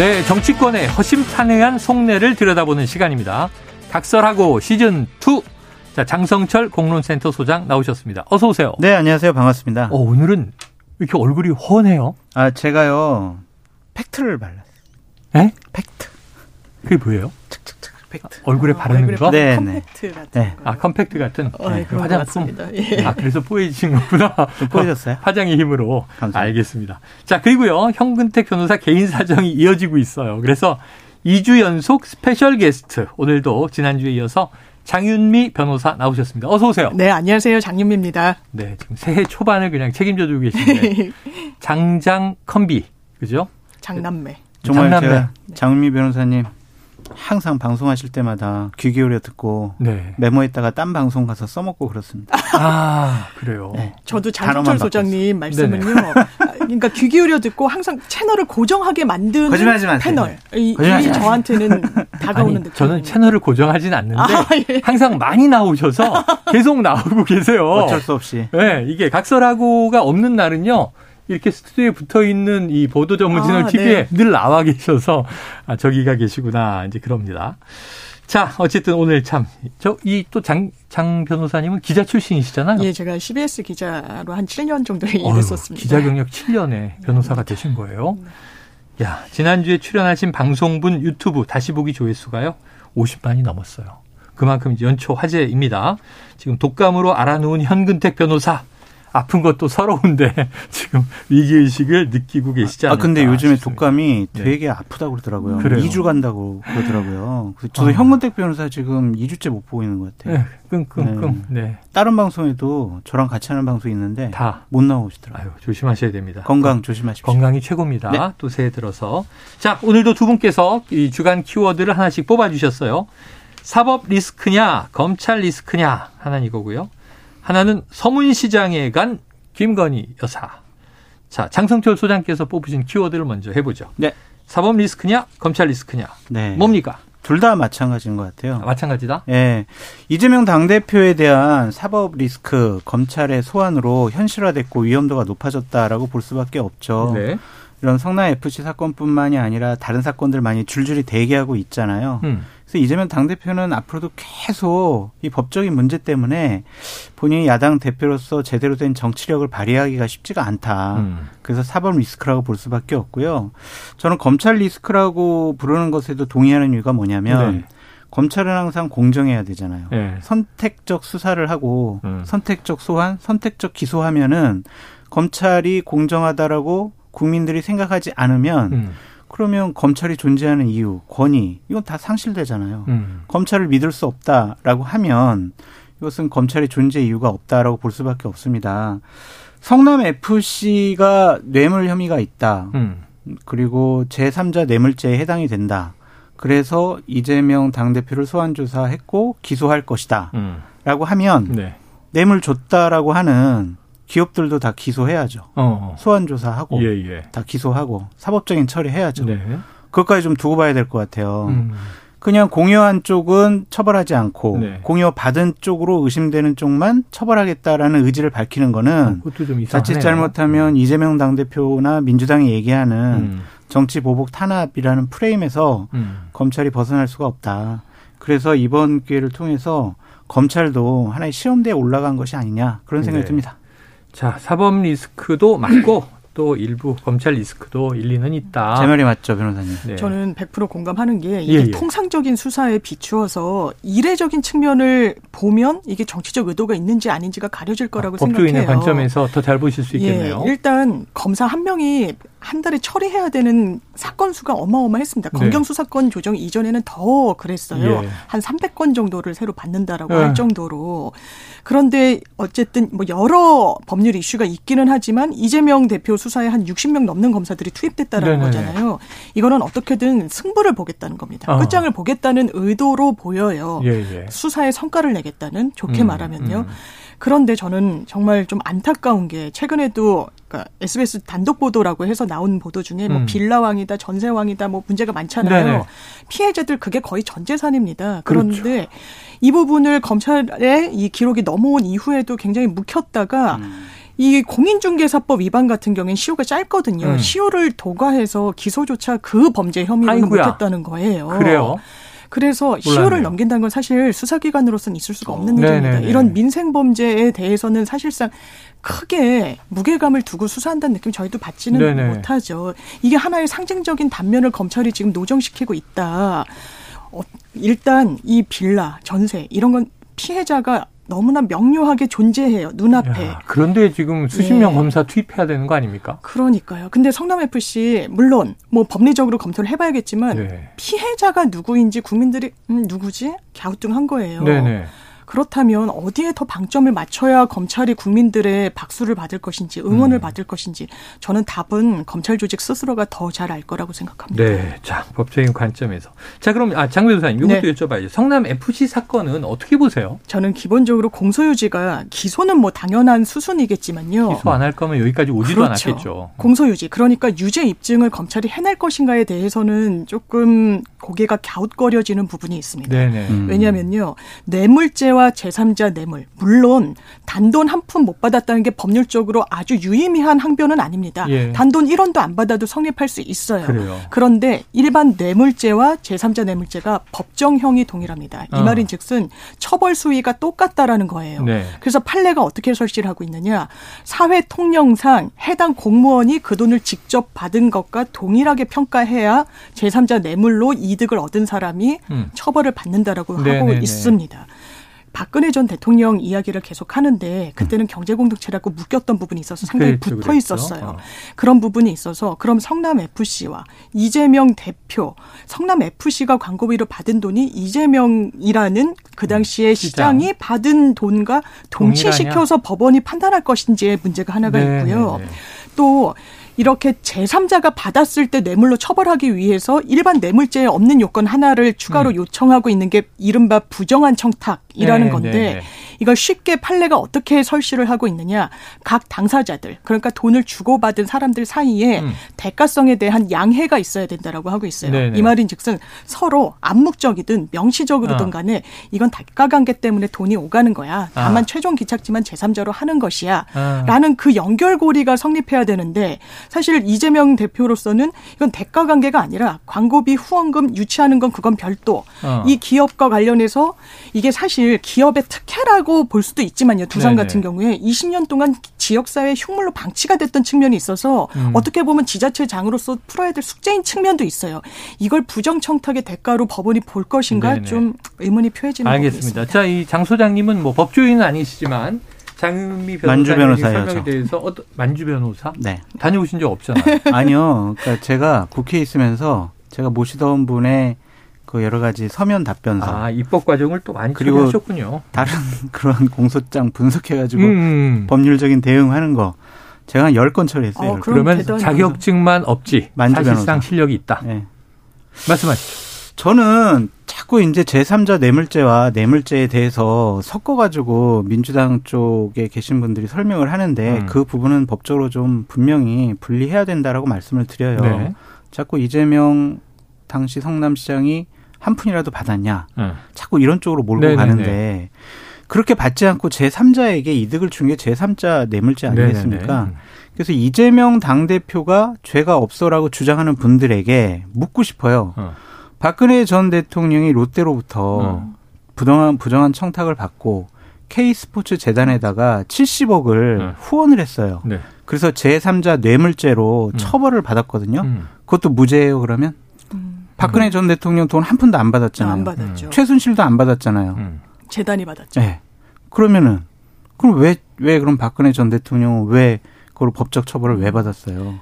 네, 정치권의 허심탄회한 속내를 들여다보는 시간입니다. 각설하고 시즌 2. 자, 장성철 공론센터 소장 나오셨습니다. 어서 오세요. 네, 안녕하세요. 반갑습니다. 어, 오늘은 이렇게 얼굴이 훤해요? 아, 제가요. 팩트를 발랐어요. 에? 팩트. 그게 뭐예요? 칙칙 칙 팩트. 얼굴에 바르는 얼굴에 거? 네, 컴팩트 같은 네. 거. 아, 컴팩트 같은 어, 네, 그 같습니다. 예. 아, 그래서 뽀얘지신 거구나. 좀 보이셨어요? 화장의 힘으로. 감사합니다. 알겠습니다. 자, 그리고요. 현근택 변호사 개인 사정이 이어지고 있어요. 그래서 2주 연속 special 게스트. 오늘도 지난주에 이어서 장윤미 변호사 나오셨습니다. 어서 오세요. 네, 안녕하세요. 장윤미입니다. 네, 지금 새해 초반을 그냥 책임져 주고 계신데 장장 콤비. 그죠? 장남매. 정말 장남매. 제가 장윤미 변호사님 항상 방송하실 때마다 귀 기울여 듣고 네. 메모했다가 딴 방송 가서 써먹고 그렇습니다. 아, 그래요. 네. 저도 단어만 장성철 소장님 말씀은요. 아, 그러니까 귀 기울여 듣고 항상 채널을 고정하게 만드는 거짓말하지 마세요. 패널. 이. 저한테는 다가오는 아니, 느낌. 저는 채널을 고정하진 않는데 아, 예. 항상 많이 나오셔서 계속 나오고 계세요. 어쩔 수 없이. 네, 이게 각설하고가 없는 날은요. 이렇게 스튜디오에 붙어 있는 이 보도 전문 채널 아, TV에 네. 늘 나와 계셔서 아, 저기가 계시구나 이제 그럽니다. 자, 어쨌든 오늘 참 저 이 또 장 장 변호사님은 기자 출신이시잖아요. 예, 제가 CBS 기자로 한 7년 정도 일했었습니다. 기자 경력 7년에 변호사가 되신 거예요. 야, 지난주에 출연하신 방송분 유튜브 다시 보기 조회수가요. 50만이 넘었어요. 그만큼 이제 연초 화제입니다. 지금 독감으로 알아놓은 현근택 변호사. 아픈 것도 서러운데 지금 위기 의식을 느끼고 계시지 아 않을까 근데 요즘에 싶습니다. 독감이 네. 되게 아프다고 그러더라고요. 그래요? 2주 간다고 그러더라고요. 그래서 저도 아. 현근택 변호사 지금 2주째 못 보고 있는 것 같아요. 네, 끙끙끙. 네. 다른 방송에도 저랑 같이 하는 방송이 있는데 다. 못 나오시더라고요. 아유, 조심하셔야 됩니다. 건강 조심하십시오. 건강이 최고입니다. 네. 또 새해 들어서. 자, 오늘도 두 분께서 이 주간 키워드를 하나씩 뽑아 주셨어요. 사법 리스크냐, 검찰 리스크냐, 하나는 이거고요. 하나는 서문시장에 간 김건희 여사. 자, 장성철 소장께서 뽑으신 키워드를 먼저 해보죠. 네. 사법 리스크냐, 검찰 리스크냐. 네. 뭡니까? 둘 다 마찬가지인 것 같아요. 아, 마찬가지다? 예. 이재명 당대표에 대한 사법 리스크 검찰의 소환으로 현실화됐고 위험도가 높아졌다라고 볼 수밖에 없죠. 네. 이런 성남 FC 사건뿐만이 아니라 다른 사건들 많이 줄줄이 대기하고 있잖아요. 음. 그래서 이재명 당대표는 앞으로도 계속 이 법적인 문제 때문에 본인이 야당 대표로서 제대로 된 정치력을 발휘하기가 쉽지가 않다. 음. 그래서 사법 리스크라고 볼 수밖에 없고요. 저는 검찰 리스크라고 부르는 것에도 동의하는 이유가 뭐냐면 네. 검찰은 항상 공정해야 되잖아요. 네. 선택적 수사를 하고 음. 선택적 소환, 선택적 기소하면은 검찰이 공정하다라고 국민들이 생각하지 않으면 음. 그러면 검찰이 존재하는 이유, 권위 이건 다 상실되잖아요. 음. 검찰을 믿을 수 없다라고 하면 이것은 검찰의 존재 이유가 없다라고 볼 수밖에 없습니다. 성남 FC가 뇌물 혐의가 있다. 음. 그리고 제3자 뇌물죄에 해당이 된다. 그래서 이재명 당대표를 소환 조사했고 기소할 것이다. 음. 라고 하면 네. 뇌물 줬다라고 하는 기업들도 다 기소해야죠. 어. 소환 조사하고 예, 예. 다 기소하고 사법적인 처리해야죠. 네. 그것까지 좀 두고 봐야 될 것 같아요. 음. 그냥 공여한 쪽은 처벌하지 않고 네. 공여 받은 쪽으로 의심되는 쪽만 처벌하겠다라는 의지를 밝히는 거는 그것도 좀 이상하네요. 자칫 잘못하면 이재명 당대표나 민주당이 얘기하는 음. 정치 보복 탄압이라는 프레임에서 음. 검찰이 벗어날 수가 없다. 그래서 이번 기회를 통해서 검찰도 하나의 시험대에 올라간 것이 아니냐 그런 생각이 네. 듭니다. 자, 사법 리스크도 맞고 또 일부 검찰 리스크도 일리는 있다. 제 말이 맞죠, 변호사님? 네. 저는 100% 공감하는 게 이게 예, 예. 통상적인 수사에 비추어서 이례적인 측면을 보면 이게 정치적 의도가 있는지 아닌지가 가려질 거라고 법조인의 생각해요. 관점에서 더 잘 보실 수 있겠네요. 예, 일단 검사 한 명이 한 달에 처리해야 되는 사건 수가 어마어마했습니다. 네. 검경 수사권 조정 이전에는 더 그랬어요. 예. 한 300건 정도를 새로 받는다라고 예. 할 정도로. 그런데 어쨌든 뭐 여러 법률 이슈가 있기는 하지만 이재명 대표 수사에 한 60명 넘는 검사들이 투입됐다라는 네네네. 거잖아요. 이거는 어떻게든 승부를 보겠다는 겁니다. 어. 끝장을 보겠다는 의도로 보여요. 예, 예. 수사에 성과를 내겠다는 좋게 음, 말하면요. 음. 그런데 저는 정말 좀 안타까운 게 최근에도 그러니까 SBS 단독 보도라고 해서 나온 보도 중에 뭐 음. 빌라왕이다, 전세왕이다, 뭐 문제가 많잖아요. 네네. 피해자들 그게 거의 전 재산입니다. 그런데 이 부분을 검찰에 이 기록이 넘어온 이후에도 굉장히 묵혔다가 음. 이 공인중개사법 위반 같은 경우엔 시효가 짧거든요. 음. 시효를 도과해서 기소조차 그 범죄 아이고야. 못했다는 거예요. 그래요. 그래서 시효를 몰랐네요. 넘긴다는 건 사실 수사기관으로서는 있을 수가 없는 어. 일입니다. 네네네. 이런 민생 범죄에 대해서는 사실상 크게 무게감을 두고 수사한다는 느낌 저희도 받지는 네네. 못하죠. 이게 하나의 상징적인 단면을 검찰이 지금 노정시키고 있다. 어, 일단 이 빌라, 전세 이런 건 피해자가 너무나 명료하게 존재해요. 눈앞에. 야, 그런데 지금 수십 명 예. 검사 투입해야 되는 거 아닙니까? 그러니까요. 근데 성남 FC 물론 뭐 법리적으로 검토를 해봐야겠지만 네. 피해자가 누구인지 국민들이 음, 누구지? 갸우뚱한 거예요. 네네. 그렇다면 어디에 더 방점을 맞춰야 검찰이 국민들의 박수를 받을 것인지 응원을 음. 받을 것인지 저는 답은 검찰 조직 스스로가 더 잘 알 거라고 생각합니다. 네. 자, 법적인 관점에서. 자, 그럼, 아, 장 변호사님, 이것도 네. 여쭤봐야죠. 성남 FC 사건은 어떻게 보세요? 저는 기본적으로 공소유지가 기소는 뭐 당연한 수순이겠지만요. 기소 안 할 거면 여기까지 오지도 그렇죠. 않았겠죠. 공소유지. 그러니까 유죄 입증을 검찰이 해낼 것인가에 대해서는 조금 고개가 갸웃거려지는 부분이 있습니다. 네네. 음. 왜냐면요. 뇌물죄와 제3자 뇌물. 물론 단돈 한 푼 못 받았다는 게 법률적으로 아주 유의미한 항변은 아닙니다. 예. 단돈 1원도 안 받아도 성립할 수 있어요. 그래요. 그런데 일반 뇌물죄와 제3자 뇌물죄가 법정형이 동일합니다. 이 어. 말인 즉슨 처벌 수위가 똑같다라는 거예요. 네. 그래서 판례가 어떻게 설치를 하고 있느냐. 사회 통령상 해당 공무원이 그 돈을 직접 받은 것과 동일하게 평가해야 제3자 뇌물로 이득을 얻은 사람이 음. 처벌을 받는다라고 하고 네네네. 있습니다. 박근혜 전 대통령 이야기를 계속 하는데 그때는 경제공동체라고 묶였던 부분이 있어서 상당히 그랬죠, 붙어 그랬죠. 있었어요. 어. 그런 부분이 있어서 그럼 성남 FC와 이재명 대표, 성남 FC가 광고비로 받은 돈이 이재명이라는 그 당시에 시장. 시장 이 받은 돈과 동치시켜서 법원이 판단할 것인지의 문제가 하나가 네, 있고요. 네, 네. 또 이렇게 제3자가 받았을 때 뇌물로 처벌하기 위해서 일반 뇌물죄에 없는 요건 하나를 추가로 요청하고 있는 게 이른바 부정한 청탁이라는 음. 네, 건데 네, 네. 이걸 쉽게 판례가 어떻게 설치를 하고 있느냐. 각 당사자들, 그러니까 돈을 주고받은 사람들 사이에 음. 대가성에 대한 양해가 있어야 된다라고 하고 있어요. 네네. 이 말인 즉슨 서로 암묵적이든 명시적으로든 어. 간에 이건 대가 관계 때문에 돈이 오가는 거야. 다만 아. 최종 기착지만 제3자로 하는 것이야. 아. 라는 그 연결고리가 성립해야 되는데 사실 이재명 대표로서는 이건 대가 관계가 아니라 광고비 후원금 유치하는 건 그건 별도. 어. 이 기업과 관련해서 이게 사실 기업의 특혜라고 볼 수도 있지만요. 두산 네네. 같은 경우에 20년 동안 지역사회 흉물로 방치가 됐던 측면이 있어서 음. 어떻게 보면 지자체장으로서 풀어야 될 숙제인 측면도 있어요. 이걸 부정청탁의 대가로 법원이 볼 것인가 네네. 좀 의문이 표해지는 알겠습니다. 자, 이 장 소장님은 뭐 법조인은 아니시지만 장미 만주 저. 대해서 어떤 만주 변호사 네. 다녀오신 적 없잖아요. 아니요. 그러니까 제가 국회에 있으면서 제가 모시던 분의 그 여러 가지 서면 답변서 아 입법 과정을 또 많이 그리고 하셨군요. 다른 그런 공소장 분석해 가지고 음. 법률적인 대응하는 거 제가 한 10건 처리했어요. 어, 그러면 대단히 자격증만 없지 만주 사실상 변호사. 실력이 있다. 네. 말씀하시죠. 저는 자꾸 이제 제3자 뇌물죄와 뇌물죄에 대해서 섞어가지고 민주당 쪽에 계신 분들이 설명을 하는데 음. 그 부분은 법적으로 좀 분명히 분리해야 된다라고 말씀을 드려요. 네. 자꾸 이재명 당시 성남시장이 한 푼이라도 받았냐. 응. 자꾸 이런 쪽으로 몰고 네네네. 가는데 그렇게 받지 않고 제3자에게 이득을 준 게 제3자 뇌물죄 아니겠습니까? 네네네. 그래서 이재명 당대표가 죄가 없어라고 주장하는 분들에게 묻고 싶어요. 어. 박근혜 전 대통령이 롯데로부터 어. 부정한, 부정한 청탁을 받고 K스포츠 재단에다가 70억을 네. 후원을 했어요. 네. 그래서 제3자 뇌물죄로 음. 처벌을 받았거든요. 음. 그것도 무죄예요, 그러면? 음, 박근혜 전 대통령 돈 한 푼도 안 받았잖아요. 안 받았죠. 최순실도 안 받았잖아요. 음. 재단이 받았죠. 네. 그러면은 그럼 왜왜 그럼 박근혜 전 대통령은 왜 그걸 법적 처벌을 왜 받았어요?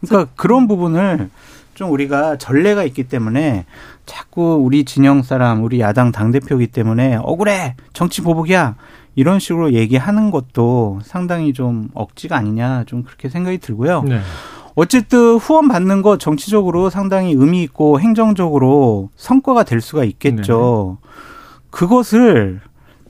그러니까 그런 부분을 좀 우리가 전례가 있기 때문에 자꾸 우리 진영 사람, 우리 야당 당대표이기 때문에 억울해! 정치 보복이야! 이런 식으로 얘기하는 것도 상당히 좀 억지가 아니냐 좀 그렇게 생각이 들고요. 네. 어쨌든 후원 받는 거 정치적으로 상당히 의미 있고 행정적으로 성과가 될 수가 있겠죠. 네. 그것을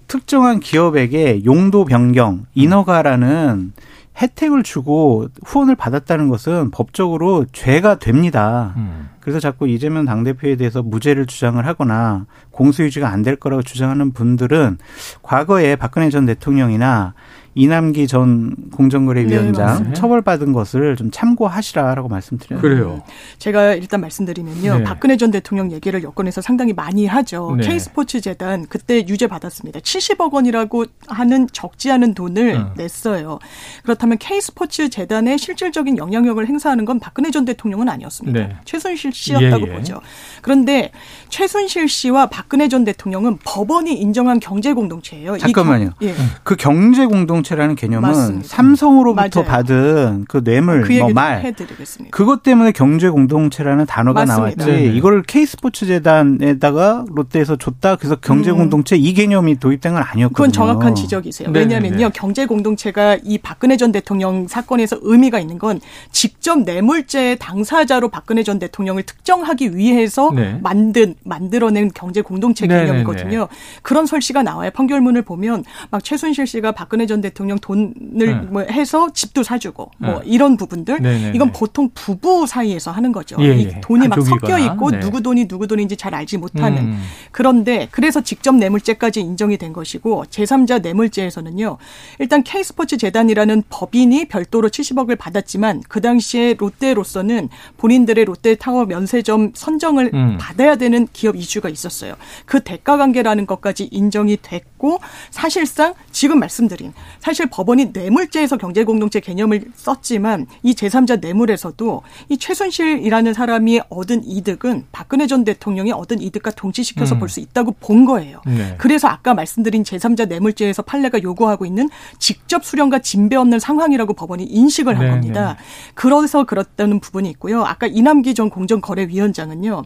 특정한 기업에게 용도 변경, 인허가라는 혜택을 주고 후원을 받았다는 것은 법적으로 죄가 됩니다. 음. 그래서 자꾸 이재명 당대표에 대해서 무죄를 주장을 하거나 공소유지가 안 될 거라고 주장하는 분들은 과거에 박근혜 전 대통령이나 이남기 전 공정거래위원장 네, 처벌받은 것을 좀 참고하시라라고 말씀드려요. 그래요. 제가 일단 말씀드리면요. 네. 박근혜 전 대통령 얘기를 여권에서 상당히 많이 하죠. 네. K스포츠 재단 그때 유죄 받았습니다. 70억 원이라고 하는 적지 않은 돈을 어. 냈어요. 그렇다면 K스포츠 재단의 실질적인 영향력을 행사하는 건 박근혜 전 대통령은 아니었습니다. 네. 최순실 씨였다고 예, 예. 보죠. 그런데 최순실 씨와 박근혜 전 대통령은 법원이 인정한 경제 공동체예요. 잠깐만요. 경, 예. 그 경제 공동 공동체라는 개념은 맞습니다. 삼성으로부터 맞아요. 받은 그 뇌물 그 뭐 말 해드리겠습니다. 그것 때문에 경제 공동체라는 단어가 맞습니다. 나왔지. 네. 이걸 K스포츠 재단에다가 롯데에서 줬다. 그래서 경제 음. 공동체 음. 이 개념이 도입된 건 아니었거든요. 그건 정확한 지적이세요. 네 왜냐하면요, 경제 공동체가 이 박근혜 전 대통령 사건에서 의미가 있는 건 직접 뇌물죄 당사자로 박근혜 전 대통령을 특정하기 위해서 네. 만든 만들어낸 경제 공동체 네, 네, 개념이거든요. 그런 설시가 나와요. 판결문을 보면 막 최순실 씨가 박근혜 전 대통령 돈을 네. 뭐 해서 집도 사주고 뭐 네. 이런 부분들 네네네. 이건 보통 부부 사이에서 하는 거죠. 예, 예. 이 돈이 막 섞여 있고 네. 누구 돈이 누구 돈인지 잘 알지 못하는 음. 그런데 그래서 직접 뇌물죄까지 인정이 된 것이고 제3자 뇌물죄에서는요. 일단 K스포츠 재단이라는 법인이 별도로 70억을 받았지만 그 당시에 롯데로서는 본인들의 롯데타워 면세점 선정을 음. 받아야 되는 기업 이슈가 있었어요. 그 대가 관계라는 것까지 인정이 됐고 사실상 지금 말씀드린 사실 법원이 뇌물죄에서 경제공동체 개념을 썼지만 이 제3자 뇌물에서도 이 최순실이라는 사람이 얻은 이득은 박근혜 전 대통령이 얻은 이득과 동치시켜서 음. 볼수 있다고 본 거예요. 네. 그래서 아까 말씀드린 제3자 뇌물죄에서 판례가 요구하고 있는 직접 수령과 진배 없는 상황이라고 법원이 인식을 한 네, 겁니다. 네. 그래서 그렇다는 부분이 있고요. 아까 이남기 전 공정거래위원장은요.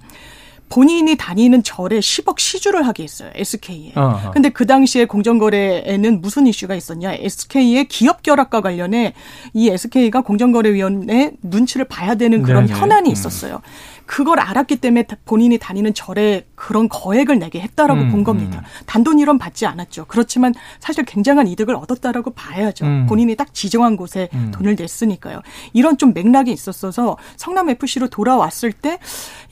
본인이 다니는 절에 10억 시주를 하게 했어요. SK에. 어허. 근데 그 당시에 공정거래에는 무슨 이슈가 있었냐? SK의 기업 결합과 관련해 이 SK가 공정거래위원회 눈치를 봐야 되는 그런 네네. 현안이 음. 있었어요. 음. 그걸 알았기 때문에 본인이 다니는 절에 그런 거액을 내게 했다라고 음, 본 겁니다. 음. 단돈 1원 받지 않았죠. 그렇지만 사실 굉장한 이득을 얻었다라고 봐야죠. 음. 본인이 딱 지정한 곳에 음. 돈을 냈으니까요. 이런 좀 맥락이 있었어서 성남 FC로 돌아왔을 때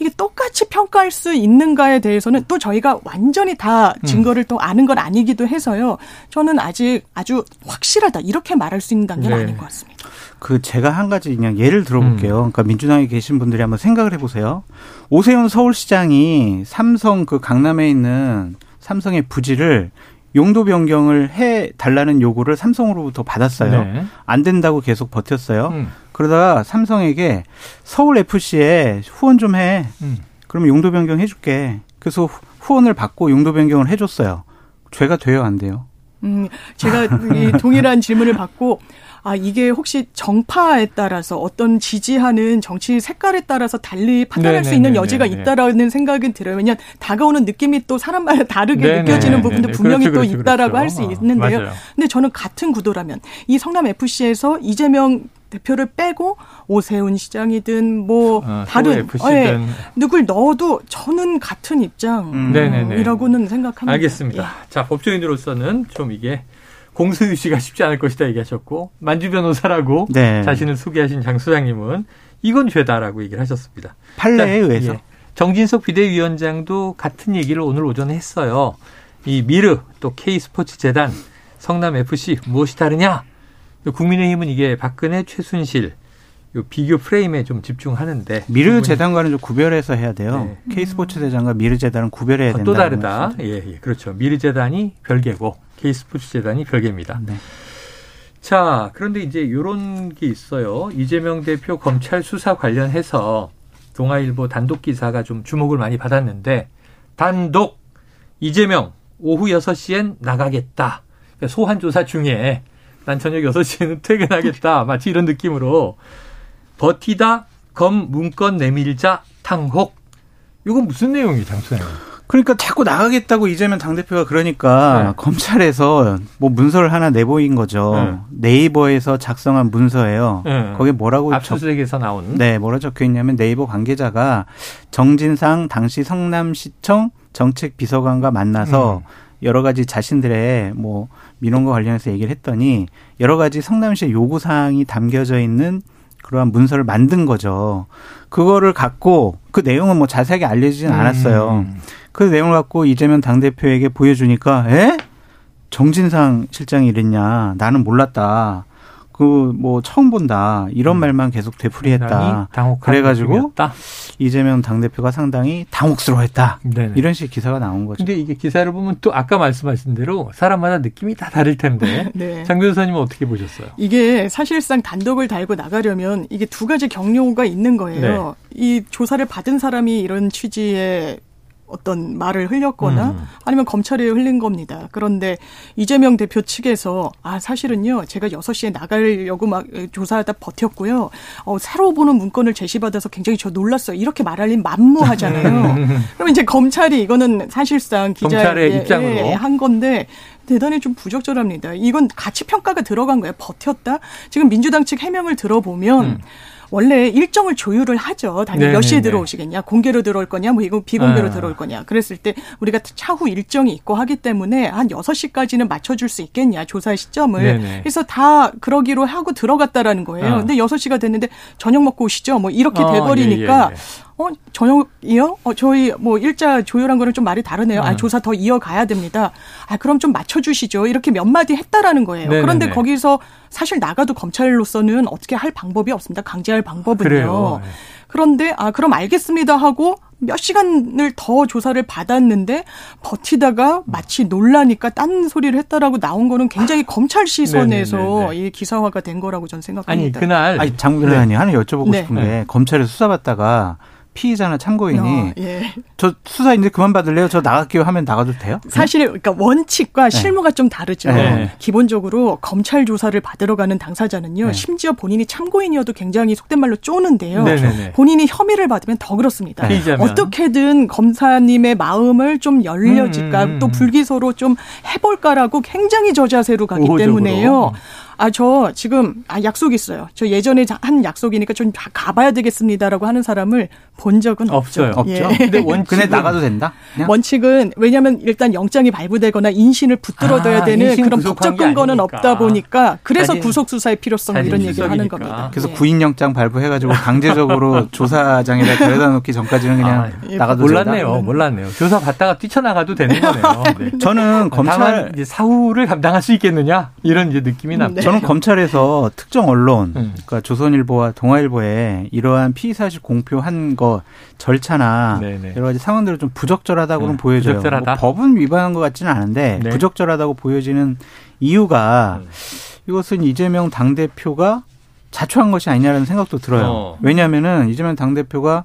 이게 똑같이 평가할 수 있는가에 대해서는 또 저희가 완전히 다 음. 증거를 또 아는 건 아니기도 해서요. 저는 아직 아주 확실하다 이렇게 말할 수 있는 단계는 네. 아닌 것 같습니다. 그 제가 한 가지 그냥 예를 들어볼게요. 음. 그러니까 민주당에 계신 분들이 한번 생각을 해보세요. 오세훈 서울시장이 삼성 그 강남에 있는 삼성의 부지를 용도 변경을 해 달라는 요구를 삼성으로부터 받았어요. 네. 안 된다고 계속 버텼어요. 음. 그러다가 삼성에게 서울 FC에 후원 좀 해. 음. 그러면 용도 변경 해줄게. 그래서 후원을 받고 용도 변경을 해줬어요. 죄가 돼요, 안 돼요? 음, 제가 이 동일한 질문을 받고 아, 이게 혹시 정파에 따라서 어떤 지지하는 정치 색깔에 따라서 달리 판단할 네네네 수 있는 여지가 있다라는 생각은 들어요. 왜냐하면 다가오는 느낌이 또 사람마다 다르게 네네. 느껴지는 부분도 분명히 그렇죠, 또 그렇죠, 있다라고 그렇죠. 할수 있는데요. 아, 근데 저는 같은 구도라면 이 성남 FC에서 이재명 대표를 빼고 오세훈 시장이든 뭐 어, 다른 어, 예, 누굴 넣어도 저는 같은 입장이라고는 음. 생각합니다. 알겠습니다. 예. 자 법조인으로서는 좀 이게 공소유지가 쉽지 않을 것이다 얘기하셨고 만주 변호사라고 네. 자신을 소개하신 장 소장님은 이건 죄다라고 얘기를 하셨습니다. 판례에 의해서 예. 정진석 비대위원장도 같은 얘기를 오늘 오전에 했어요. 이 미르 또 K 스포츠 재단 성남 FC 무엇이 다르냐? 국민의힘은 이게 박근혜 최순실 요 비교 프레임에 좀 집중하는데 미르 재단과는 좀 구별해서 해야 돼요. 네. K 스포츠 재단과 미르 재단은 구별해야 된다. 또 다르다. 예, 예, 그렇죠. 미르 재단이 별개고 K스포츠 재단이 별개입니다. 네. 자, 그런데 이제 이런 게 있어요. 이재명 대표 검찰 수사 관련해서 동아일보 단독 기사가 좀 주목을 많이 받았는데 단독 이재명 오후 6시엔 나가겠다. 그러니까 소환 조사 중에 난 저녁 6시에는 퇴근하겠다. 마치 이런 느낌으로 버티다 검 문건 내밀자 탕혹. 이건 무슨 내용이에요, 장소영? 그러니까 자꾸 나가겠다고 이재명 당대표가 그러니까 네. 검찰에서 뭐 문서를 하나 내보인 거죠. 네. 이버에서 작성한 문서예요. 네. 거기에 뭐라고 적, 압수수색에서 나온. 네, 뭐라 적혀 있냐면 네이버 관계자가 정진상 당시 성남시청 정책 비서관과 만나서 음. 여러 가지 자신들의 뭐 민원과 관련해서 얘기를 했더니 여러 가지 성남시의 요구 사항이 담겨져 있는 그러한 문서를 만든 거죠. 그거를 갖고 그 내용은 뭐 자세하게 알려지진 않았어요. 음. 그 내용을 갖고 이재명 당대표에게 보여주니까 에? 정진상 실장이 이랬냐. 나는 몰랐다. 그 뭐 처음 본다. 이런 음. 말만 계속 되풀이했다. 그래 가지고 느낌이었다. 이재명 당대표가 상당히 당혹스러워했다. 네네. 이런 식 기사가 나온 거죠. 근데 이게 기사를 보면 또 아까 말씀하신 대로 사람마다 느낌이 다 다를 텐데. 네. 장 변호사님은 어떻게 보셨어요? 이게 사실상 단독을 달고 나가려면 이게 두 가지 경로가 있는 거예요. 네. 이 조사를 받은 사람이 이런 취지의 어떤 말을 흘렸거나 음. 아니면 검찰에 흘린 겁니다. 그런데 이재명 대표 측에서 아 사실은요 제가 6시에 나가려고 막 조사하다 버텼고요. 어, 새로 보는 문건을 제시받아서 굉장히 저 놀랐어요. 이렇게 말하려면 만무하잖아요. 그럼 이제 검찰이 이거는 사실상 기자의 예, 입장으로. 예, 한 건데 대단히 좀 부적절합니다. 이건 가치 평가가 들어간 거예요. 버텼다. 지금 민주당 측 해명을 들어보면 음. 원래 일정을 조율을 하죠. 당연히 네, 몇 시에 네, 네. 들어오시겠냐, 공개로 들어올 거냐, 뭐 이거 비공개로 아. 들어올 거냐. 그랬을 때 우리가 차후 일정이 있고 하기 때문에 한 6시까지는 맞춰줄 수 있겠냐, 조사 시점을. 네, 네. 그래서 다 그러기로 하고 들어갔다라는 거예요. 아. 근데 6시가 됐는데 저녁 먹고 오시죠. 뭐 이렇게 아, 돼버리니까 예, 예, 예. 어, 저녁이요? 어, 저희 뭐 일자 조율한 거는 좀 말이 다르네요. 아, 음. 조사 더 이어가야 됩니다. 아, 그럼 좀 맞춰주시죠. 이렇게 몇 마디 했다라는 거예요. 네네네. 그런데 거기서 사실 나가도 검찰로서는 어떻게 할 방법이 없습니다. 강제할 방법은요. 그래요. 예. 그런데 아 그럼 알겠습니다 하고 몇 시간을 더 조사를 받았는데 버티다가 마치 놀라니까 딴 소리를 했다라고 나온 거는 굉장히 검찰 시선에서. 이 기사화가 된 거라고 저는 아니 생각합니다. 그날 아니, 장 변호사님 하나 여쭤보고 네. 싶은 게 검찰에서 수사받다가 피의자나 참고인이 어, 예. 저 수사 이제 그만 받을래요? 저 나갈게요 하면 나가도 돼요? 사실 그러니까 원칙과 실무가 좀 다르죠. 네. 기본적으로 검찰 조사를 받으러 가는 당사자는요. 네. 심지어 본인이 참고인이어도 굉장히 속된 말로 쪼는데요. 네네네. 본인이 혐의를 받으면 더 그렇습니다. 어떻게든 검사님의 마음을 좀 열려질까 음, 음, 음. 또 불기소로 좀 해볼까라고 굉장히 저자세로 가기 우호적으로. 때문에요. 아, 저 지금 아, 약속 있어요. 저 예전에 자- 한 약속이니까 좀 가- 가봐야 되겠습니다라고 하는 사람을 본 적은 없어요. 없죠. 없죠. 예. 근데 원칙은 나가도 된다? 그냥? 원칙은 왜냐하면 일단 영장이 발부되거나 인신을 붙들어둬야 아, 되는 인신 그런 법적 게 근거는. 없다 보니까 그래서 구속 수사의 필요성 이런 얘기를 하는 수석이니까. 겁니다. 그래서 예. 구인 영장 발부해가지고 강제적으로 조사장에다 데려다 놓기 전까지는 그냥 아, 예, 나가도 몰랐네요. 된다? 몰랐네요. 조사 받다가 뛰쳐나가도 되는 거네요. 네. 저는 다만 검찰 사후를 감당할 수 있겠느냐 이런 이제 느낌이 납니다. 저는 검찰에서 특정 언론, 음. 그러니까 조선일보와 동아일보에 이러한 피의 사실 공표한 거 절차나 네네. 여러 가지 상황들을 좀 부적절하다고는 음, 보여져요. 부적절하다. 뭐 법은 위반한 것 같지는 않은데 네. 부적절하다고 보여지는 이유가 음. 이것은 이재명 당 대표가 자초한 것이 아니냐라는 생각도 들어요. 어. 왜냐하면은 이재명 당 대표가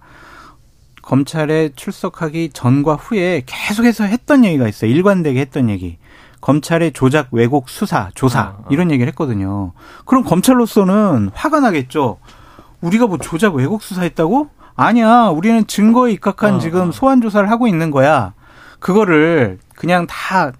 검찰에 출석하기 전과 후에 계속해서 했던 얘기가 있어요. 일관되게 했던 얘기. 검찰의 조작, 왜곡, 수사, 조사 어, 어. 이런 얘기를 했거든요. 그럼 검찰로서는 화가 나겠죠. 우리가 뭐 조작, 왜곡 수사했다고? 아니야. 우리는 증거에 입각한 어, 지금 어. 소환 조사를 하고 있는 거야. 그거를 그냥 다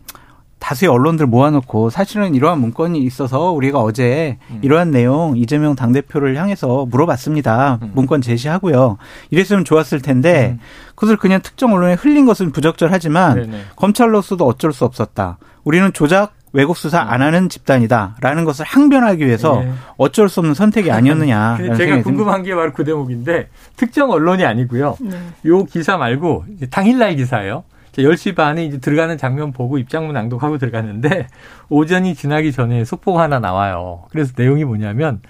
다수의 언론들 모아놓고 사실은 이러한 문건이 있어서 우리가 어제 음. 이러한 내용 이재명 당대표를 향해서 물어봤습니다. 음. 문건 제시하고요. 이랬으면 좋았을 텐데 음. 그것을 그냥 특정 언론에 흘린 것은 부적절하지만 네네. 검찰로서도 어쩔 수 없었다. 우리는 조작 왜곡 수사 안 하는 집단이다라는 것을 항변하기 위해서 네. 어쩔 수 없는 선택이 아니었느냐. 제가 궁금한 게 바로 그 대목인데 특정 언론이 아니고요. 네. 요 기사 말고 당일날 기사예요. 10시 반에 이제 들어가는 장면 보고 입장문 낭독하고 들어갔는데 오전이 지나기 전에 속보가 하나 나와요. 그래서 내용이 뭐냐면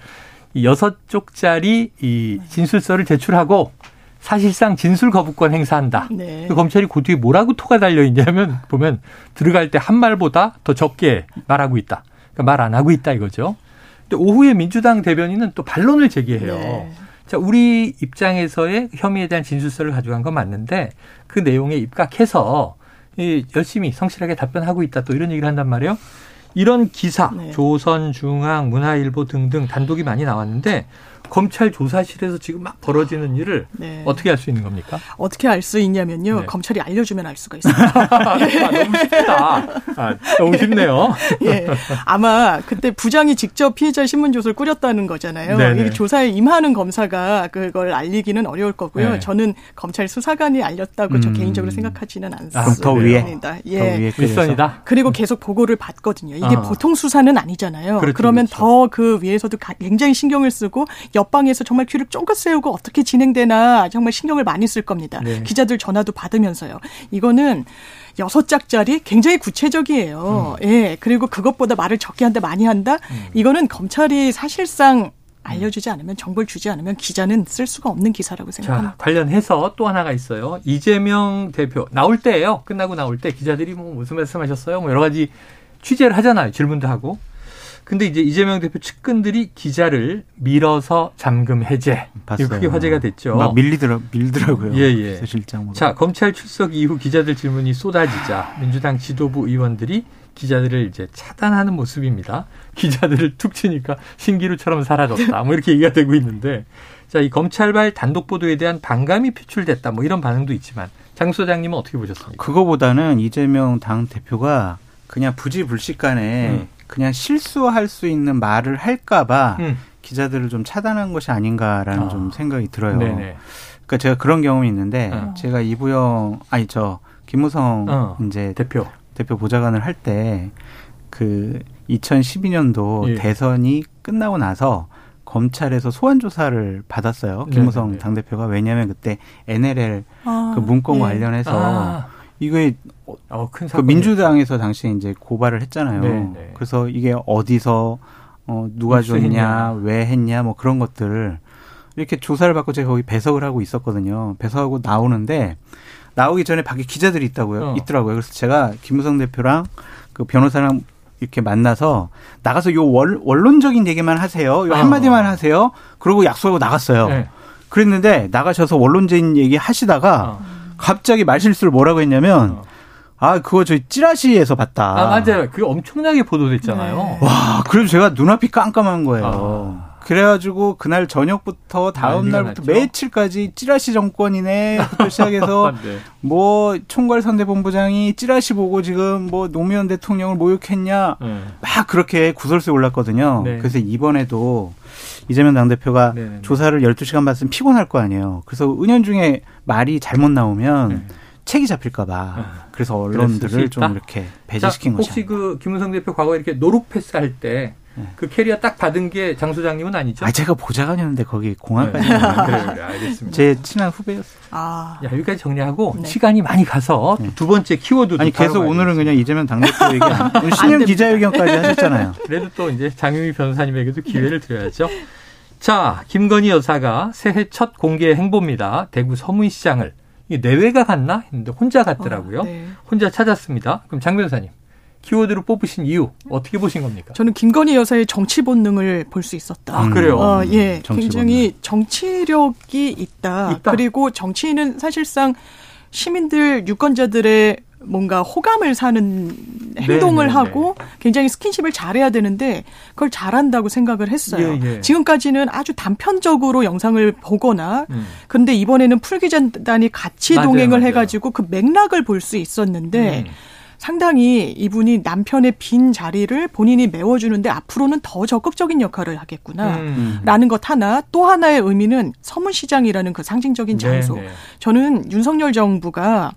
이 여섯 쪽짜리 이 진술서를 제출하고 사실상 진술 거부권 행사한다. 네. 그 검찰이 그 뒤에 뭐라고 토가 달려 있냐면 보면 들어갈 때 한 말보다 더 적게 말하고 있다. 그러니까 말 안 하고 있다 이거죠. 근데 오후에 민주당 대변인은 또 반론을 제기해요. 네. 자, 우리 입장에서의 혐의에 대한 진술서를 가져간 건 맞는데 그 내용에 입각해서 이 열심히 성실하게 답변하고 있다 또 이런 얘기를 한단 말이에요. 이런 기사 네. 조선, 중앙, 문화일보 등등 단독이 많이 나왔는데 검찰 조사실에서 지금 막 벌어지는 일을 네. 어떻게 할수 있는 겁니까? 어떻게 알 수 있냐면요. 네. 검찰이 알려주면 알 수가 있습니다. 아, 너무 쉽다. 아, 너무 쉽네요. 예. 아마 그때 부장이 직접 피해자 신문 조사를 꾸렸다는 거잖아요. 네네. 이게 조사에 임하는 검사가 그걸 알리기는 어려울 거고요. 네. 저는 검찰 수사관이 알렸다고 저 음. 개인적으로 생각하지는 않습니다. 더 위에? 예. 더 위에. 윗선이다. 그리고 계속 보고를 받거든요. 이게 아. 보통 수사는 아니잖아요. 그렇죠, 그러면 그렇죠. 더그 위에서도 가- 굉장히 신경을 쓰고 옆방에서 정말 귀를 쫑긋 세우고 어떻게 진행되나 정말 신경을 많이 쓸 겁니다. 네. 기자들 전화도 받으면서요. 이거는 여섯 짝짜리 굉장히 구체적이에요. 음. 예. 그리고 그것보다 말을 적게 한다 많이 한다. 이거는 검찰이 사실상 알려주지 않으면 정보를 주지 않으면 기자는 쓸 수가 없는 기사라고 자, 생각합니다. 관련해서 또 하나가 있어요. 이재명 대표 나올 때예요. 끝나고 나올 때 기자들이 뭐 무슨 말씀하셨어요? 뭐 여러 가지 취재를 하잖아요. 질문도 하고. 근데 이제 이재명 대표 측근들이 기자를 밀어서 잠금 해제. 봤어요. 크게 화제가 됐죠. 막 밀리더라, 밀더라고요. 예, 예. 실장으로. 자, 검찰 출석 이후 기자들 질문이 쏟아지자 민주당 지도부 의원들이 기자들을 이제 차단하는 모습입니다. 기자들을 툭 치니까 신기루처럼 사라졌다. 뭐 이렇게 얘기가 되고 있는데 자, 이 검찰발 단독 보도에 대한 반감이 표출됐다. 뭐 이런 반응도 있지만 장 소장님은 어떻게 보셨습니까? 그거보다는 이재명 당 대표가 그냥 부지불식간에 음. 그냥 실수할 수 있는 말을 할까봐 음. 기자들을 좀 차단한 것이 아닌가라는 아. 좀 생각이 들어요. 네네. 그러니까 제가 그런 경험이 있는데 어. 제가 이부영 아니 저 김무성 어. 이제 대표. 대표 보좌관을 할 때 그 2012년도 예. 대선이 끝나고 나서 검찰에서 소환 조사를 받았어요. 김무성 네네네. 당 대표가 왜냐하면 그때 NLL 아, 그 문건 예. 관련해서 아, 이게 어, 큰그 사건. 민주당에서 당시에 이제 고발을 했잖아요. 네네. 그래서 이게 어디서 어 누가 줬냐. 왜 했냐, 뭐 그런 것들을 이렇게 조사를 받고 제가 거기 배석을 하고 있었거든요. 배석하고 나오는데 나오기 전에 밖에 기자들이 있다고요, 어. 있더라고요. 그래서 제가 김무성 대표랑 그 변호사랑 이렇게 만나서 나가서 요 원, 원론적인 얘기만 하세요. 요 어. 한마디만 하세요. 그러고 약속하고 나갔어요. 네. 그랬는데 나가셔서 원론적인 얘기 하시다가 어. 갑자기 말실수를 뭐라고 했냐면 어. 아 그거 저희 찌라시에서 봤다. 아, 맞아요. 그게 엄청나게 보도됐잖아요. 네. 와 그래서 제가 눈앞이 깜깜한 거예요. 아. 그래가지고 그날 저녁부터 다음 날부터 났죠. 며칠까지 찌라시 정권이네부터 시작해서 네. 뭐 총괄 선대본부장이 찌라시 보고 지금 뭐 노무현 대통령을 모욕했냐 네. 막 그렇게 구설수에 올랐거든요. 네. 그래서 이번에도 이재명 당대표가 네네네. 조사를 12시간 받으면 피곤할 거 아니에요. 그래서 은연중에 말이 잘못 나오면 네. 책이 잡힐까 봐. 아, 그래서 언론들을 좀? 이렇게 배제시킨 자, 거죠. 혹시 그 김무성 대표 과거에 이렇게 no look pass 할 때 그 네. 캐리어 딱 받은 게 장 소장님은 아니죠? 아, 제가 보좌관이었는데 거기 공항까지. 네. 그래, 그래, 알겠습니다. 제 친한 후배였어요. 아, 야, 여기까지 정리하고 네. 시간이 많이 가서 네. 두 번째 키워드 아니, 계속 오늘은 그냥 이재명 당대표 얘기 안, 오늘 신년 됩니다. 기자회견까지 하셨잖아요. 그래도 또 이제 장윤미 변호사님에게도 기회를 드려야죠. 자, 김건희 여사가 새해 첫 공개 행보입니다. 대구 서문시장을 이게 내외가 갔나 했는데 혼자 갔더라고요. 어, 네. 혼자 찾았습니다. 그럼 장 변호사님 키워드로 뽑으신 이유 어떻게 보신 겁니까? 저는 김건희 여사의 정치 본능을 볼 수 있었다. 아, 그래요? 어, 예. 정치 굉장히 정치력이 있다. 있다. 그리고 정치인은 사실상 시민들, 유권자들의 뭔가 호감을 사는 행동을 네, 네, 하고 굉장히 스킨십을 잘해야 되는데 그걸 잘한다고 생각을 했어요. 예, 예. 지금까지는 아주 단편적으로 영상을 보거나 음. 근데 이번에는 풀기자단이 같이 맞아요, 동행을 맞아요. 해가지고 그 맥락을 볼 수 있었는데 음. 상당히 이분이 남편의 빈 자리를 본인이 메워주는데 앞으로는 더 적극적인 역할을 하겠구나. 음. 라는 것 하나 또 하나의 의미는 서문시장이라는 그 상징적인 장소. 네, 네. 저는 윤석열 정부가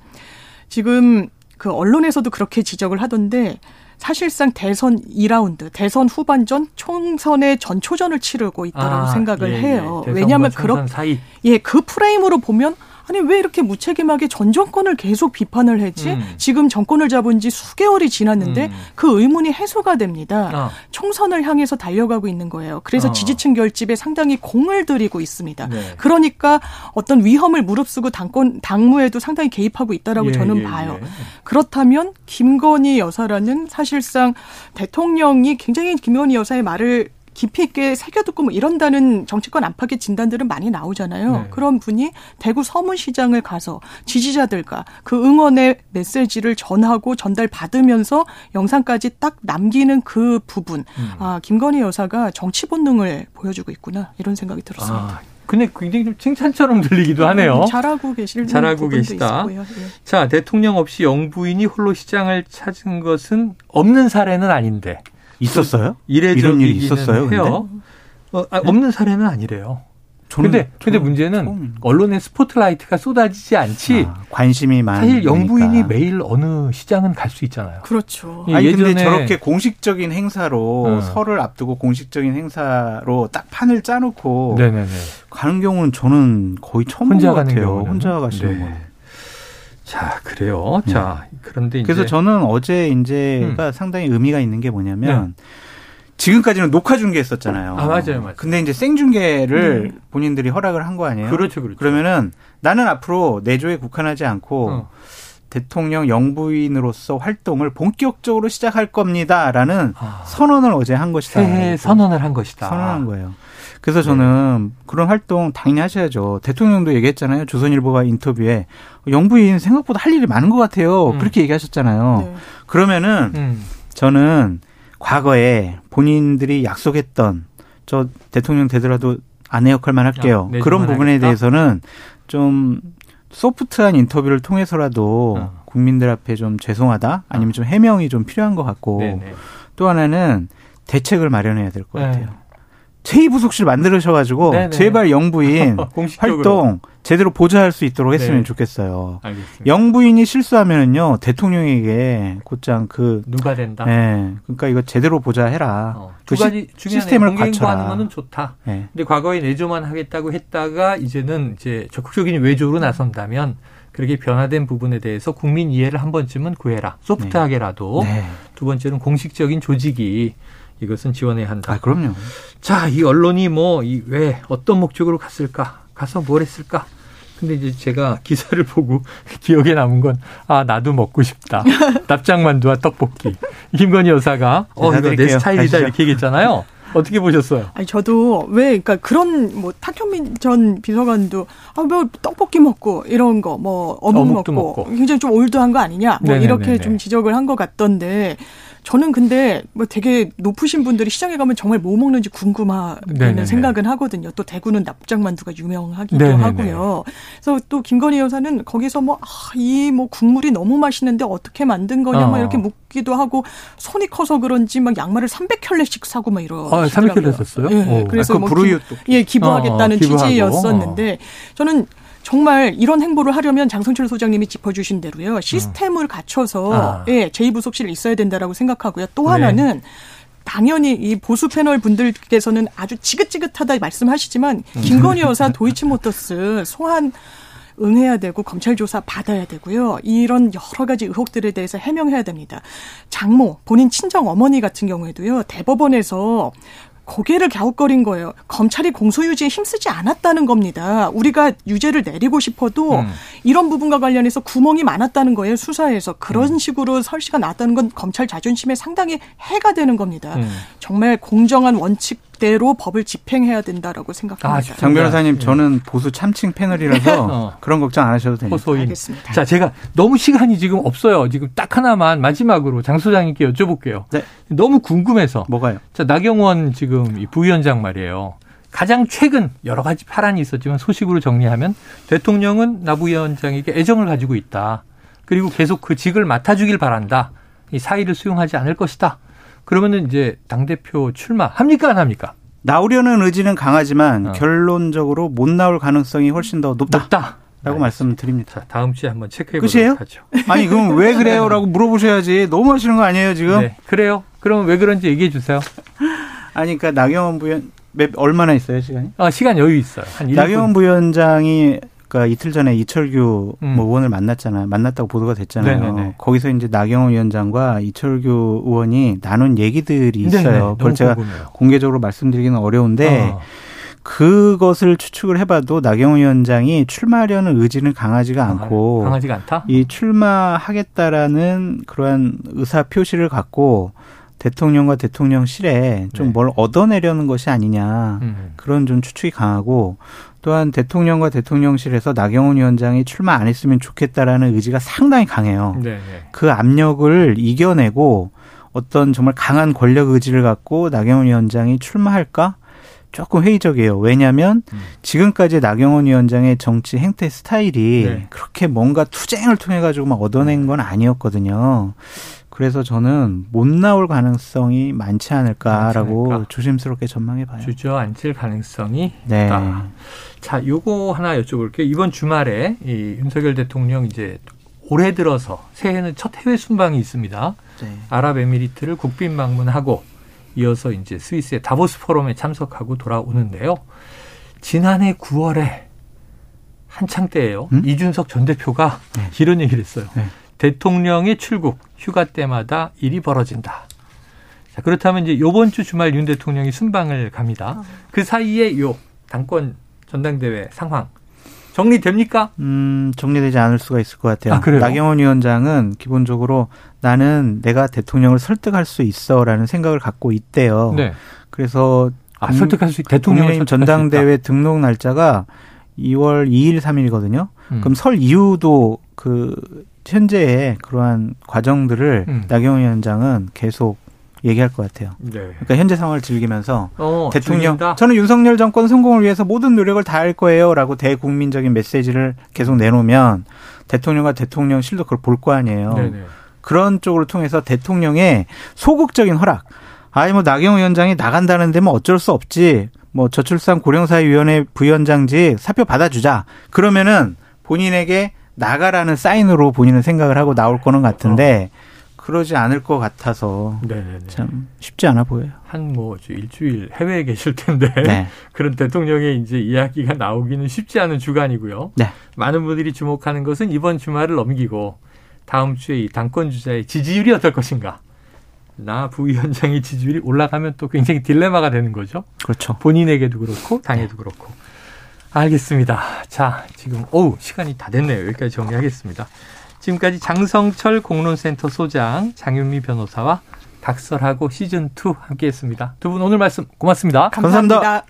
지금 그 언론에서도 그렇게 지적을 하던데 사실상 대선 2라운드, 대선 후반전 총선의 전초전을 치르고 있다고 아, 생각을 예, 예. 해요. 대선과 왜냐하면 사이 예, 그 프레임으로 보면 아니 왜 이렇게 무책임하게 전 정권을 계속 비판을 했지? 음. 지금 정권을 잡은 지 수개월이 지났는데 음. 그 의문이 해소가 됩니다. 아, 총선을 향해서 달려가고 있는 거예요. 그래서 어. 지지층 결집에 상당히 공을 들이고 있습니다. 네. 그러니까 어떤 위험을 무릅쓰고 당권 당무에도 상당히 개입하고 있다라고 예, 저는 예, 봐요. 예. 그렇다면 김건희 여사라는 사실상 대통령이 굉장히 김건희 여사의 말을 깊이 있게 새겨듣고 뭐 이런다는 정치권 안팎의 진단들은 많이 나오잖아요. 네. 그런 분이 대구 서문시장을 가서 지지자들과 그 응원의 메시지를 전하고 전달 받으면서 영상까지 딱 남기는 그 부분. 음. 아, 김건희 여사가 정치 본능을 보여주고 있구나. 이런 생각이 들었습니다. 아, 근데 굉장히 좀 칭찬처럼 들리기도 하네요. 음, 잘하고 계실 잘하고 계시다. 있고요. 예. 자, 대통령 없이 영부인이 홀로 시장을 찾은 것은 없는 사례는 아닌데 있었어요? 이런 일이 있었어요, 해요. 어, 아, 없는 사례는 아니래요. 저는- 근데 근데 문제는. 언론의 스포트라이트가 쏟아지지 않지. 아, 관심이 많으니까. 사실 영부인이 매일 어느 시장은 갈 수 있잖아요. 그렇죠. 예, 아니 근데 예전에- 저렇게 공식적인 행사로 어. 설을 앞두고 공식적인 행사로 딱 판을 짜놓고 네네네. 가는 경우는 저는 거의 처음 혼자 본것 같아요. 경우는 혼자 가시는 네. 거는. 자 그래요. 자 그런데 이제 그래서 저는 어제 이제가 상당히 의미가 있는 게 뭐냐면 지금까지는 녹화 중계했었잖아요. 아, 맞아요, 맞아요. 근데 이제 생중계를 본인들이 허락을 한 거 아니에요? 그렇죠, 그렇죠. 그러면은 나는 앞으로 내조에 국한하지 않고 어. 대통령 영부인으로서 활동을 본격적으로 시작할 겁니다라는 아. 선언을 어제 한 것이다. 새해 선언을 한 것이다. 선언한 거예요. 그래서 저는 그런 활동 당연히 하셔야죠. 대통령도 얘기했잖아요. 조선일보가 인터뷰에 영부인 생각보다 할 일이 많은 것 같아요. 음. 그렇게 얘기하셨잖아요. 네. 그러면은 음. 저는 과거에 본인들이 약속했던 저 대통령 되더라도 아내 역할만 할게요. 아, 내조만 그런 부분에 하겠다? 대해서는 좀 소프트한 인터뷰를 통해서라도 어. 국민들 앞에 좀 죄송하다 아니면 좀 해명이 좀 필요한 것 같고 네네. 또 하나는 대책을 마련해야 될것 네. 같아요. 제2부속실 만들으셔가지고 네네. 제발 영부인. 활동 제대로 보좌할 수 있도록 했으면 네. 좋겠어요. 알겠습니다. 영부인이 실수하면은요 대통령에게 곧장 그 누가 된다. 예. 그러니까 이거 제대로 보자 해라. 어, 그두 가지 시- 중요한 시스템을 갖춰라. 행보하는 거는 좋다. 예. 근데 과거에 내조만 하겠다고 했다가 이제는 이제 적극적인 외조로 나선다면 그렇게 변화된 부분에 대해서 국민 이해를 한 번쯤은 구해라. 소프트하게라도. 네. 두 번째는 공식적인 조직이 이것은 지원해야 한다. 아 그럼요. 자, 이 언론이 뭐, 이 왜, 어떤 목적으로 갔을까? 가서 뭘 했을까? 근데 이제 제가 기사를 보고 기억에 남은 건, 아, 나도 먹고 싶다. 납작만두와 떡볶이. 김건희 여사가, 어, 이거 내. 스타일이다. 가시죠. 이렇게 얘기했잖아요. 어떻게 보셨어요? 아니 저도 왜 그러니까 그런 뭐 탁현민 전 비서관도 아뭐 떡볶이 먹고 이런 거 뭐 어묵 어묵도 먹고, 먹고. 굉장히 좀 올드한 거 아니냐 뭐 네네네네. 이렇게 좀 지적을 한 것 같던데 저는 근데 뭐 되게 높으신 분들이 시장에 가면 정말 뭐 먹는지 궁금하는 네네네. 생각은 하거든요. 또 대구는 납작만두가 유명하기도 네네네. 하고요. 그래서 또 김건희 여사는 거기서 뭐 이뭐 국물이 너무 맛있는데 어떻게 만든 거냐 어. 막 이렇게 묻기도 하고 손이 커서 그런지 막 양말을 300켤레씩 사고 막 이러. 아, 300켤레 썼어요? 예, 오. 그래서 아, 그뭐 기, 예, 기부하겠다는 어, 기부하고. 취지였었는데 저는 정말 이런 행보를 하려면 장성철 소장님이 짚어주신 대로요 시스템을 갖춰서 아. 예 제2부속실이 있어야 된다라고 생각하고요. 또 네. 하나는 당연히 이 보수 패널 분들께서는 아주 지긋지긋하다 말씀하시지만 음. 김건희 여사 도이치모터스 소환 응해야 되고 검찰 조사 받아야 되고요. 이런 여러 가지 의혹들에 대해서 해명해야 됩니다. 장모 본인 친정 어머니 같은 경우에도요. 대법원에서 고개를 갸웃거린 거예요. 검찰이 공소유지에 힘쓰지 않았다는 겁니다. 우리가 유죄를 내리고 싶어도 음. 이런 부분과 관련해서 구멍이 많았다는 거예요. 수사에서 음. 그런 식으로 설시가 나왔다는 건 검찰 자존심에 상당히 해가 되는 겁니다. 음. 정말 공정한 원칙 대로 법을 집행해야 된다라고 생각합니다. 아. 장 변호사님 예. 저는 보수 참칭 패널이라서 어. 그런 걱정 안 하셔도 됩니다. 호소인. 알겠습니다. 자, 제가 너무 시간이 지금 없어요. 지금 딱 하나만 마지막으로 장 소장님께 여쭤볼게요. 네. 너무 궁금해서. 뭐가요? 자, 나경원 지금 이 부위원장 말이에요. 가장 최근 여러 가지 파란이 있었지만 소식으로 정리하면 대통령은 나 부위원장에게 애정을 가지고 있다. 그리고 계속 그 직을 맡아주길 바란다. 이 사의를 수용하지 않을 것이다. 그러면은 이제 당 대표 출마 합니까 안 합니까? 나오려는 의지는 강하지만 어. 결론적으로 못 나올 가능성이 훨씬 더 높다. 높다. 라고 말씀드립니다. 자, 다음 주에 한번 체크해? 보도록 하죠. 아니 그럼 왜 그래요? 라고 물어보셔야지. 너무 하시는 거 아니에요 지금? 네, 그래요. 그럼 왜 그런지 얘기해 주세요. 아니 그러니까 나경원 부위원 몇, 얼마나 있어요 시간이? 아, 시간 여유 있어요. 한 1분. 나경원 부위원장이 그러니까 이틀 전에 이철규 음. 뭐 의원을 만났잖아요. 만났다고 보도가 됐잖아요. 네네네. 거기서 이제 나경원 위원장과 이철규 의원이 나눈 얘기들이 네네, 있어요. 너무 그걸 제가 궁금해요. 공개적으로 말씀드리기는 어려운데 어. 그것을 추측을 해봐도 나경원 위원장이 출마하려는 의지는 강하지가 않고 강하지가 않다. 이 출마하겠다라는 그러한 의사 표시를 갖고 대통령과 대통령실에 좀 네. 뭘 얻어내려는 것이 아니냐 음. 그런 좀 추측이 강하고 또한 대통령과 대통령실에서 나경원 위원장이 출마 안 했으면 좋겠다라는 의지가 상당히 강해요. 네, 네. 그 압력을 이겨내고 어떤 정말 강한 권력 의지를 갖고 나경원 위원장이 출마할까? 조금 회의적이에요. 왜냐하면 음. 지금까지 나경원 위원장의 정치 행태 스타일이 네. 그렇게 뭔가 투쟁을 통해 가지고 막 얻어낸 건 아니었거든요. 그래서 저는 못 나올 가능성이 많지 않을까라고 많지 않을까? 조심스럽게 전망해 봐요. 주저앉힐 가능성이 네. 있다. 자, 요거 하나 여쭤볼게요. 이번 주말에 이 윤석열 대통령 이제 올해 들어서 새해는 첫 해외 순방이 있습니다. 네. 아랍에미리트를 국빈 방문하고 이어서 이제 스위스의 다보스 포럼에 참석하고 돌아오는데요. 지난해 9월에 한창 때예요. 음? 이준석 전 대표가 네. 이런 얘기를 했어요. 네. 대통령의 출국 휴가 때마다 일이 벌어진다. 자, 그렇다면 이제 요번 주 주말 윤 대통령이 순방을 갑니다. 그 사이에 요 당권 전당대회 상황 정리됩니까? 음, 정리되지 않을 수가 있을 것 같아요. 아, 그래요? 나경원 위원장은 기본적으로 나는 내가 대통령을 설득할 수 있어라는 생각을 갖고 있대요. 네. 그래서 아, 국- 설득할 수수 전당대회 등록 날짜가 2월 2일, 3일이거든요. 있다. 음. 그럼 설 이후도 그 현재의 그러한 과정들을 음. 나경원 위원장은 계속 얘기할 것 같아요. 네. 그러니까 현재 상황을 즐기면서 어, 대통령 즐긴다? 저는 윤석열 정권 성공을 위해서 모든 노력을 다할 거예요라고 대국민적인 메시지를 계속 내놓으면 대통령과 대통령실도 그걸 볼 거 아니에요. 네네. 그런 쪽을 통해서 대통령의 소극적인 허락. 아니 뭐 나경원 위원장이 나간다는 데면 어쩔 수 없지. 뭐 저출산 고령사회위원회 부위원장직 사표 받아주자. 그러면은 본인에게 나가라는 사인으로 본인은 생각을 하고 나올 거는 같은데 그러지 않을 것 같아서 네네네. 참 쉽지 않아 보여요. 한 뭐 일주일 해외에 계실 텐데 네. 그런 대통령의 이제 이야기가 나오기는 쉽지 않은 주간이고요. 네. 많은 분들이 주목하는 것은 이번 주말을 넘기고 다음 주에 이 당권 주자의 지지율이 어떨 것인가. 나 부위원장의 지지율이 올라가면 또 굉장히 딜레마가 되는 거죠. 그렇죠. 본인에게도 그렇고 당에도 그렇고. 알겠습니다. 자, 지금 어우 시간이 다 됐네요. 여기까지 정리하겠습니다. 지금까지 장성철 공론센터 소장 장윤미 변호사와 각설하고 시즌 2 함께했습니다. 두 분 오늘 말씀 고맙습니다. 감사합니다. 감사합니다.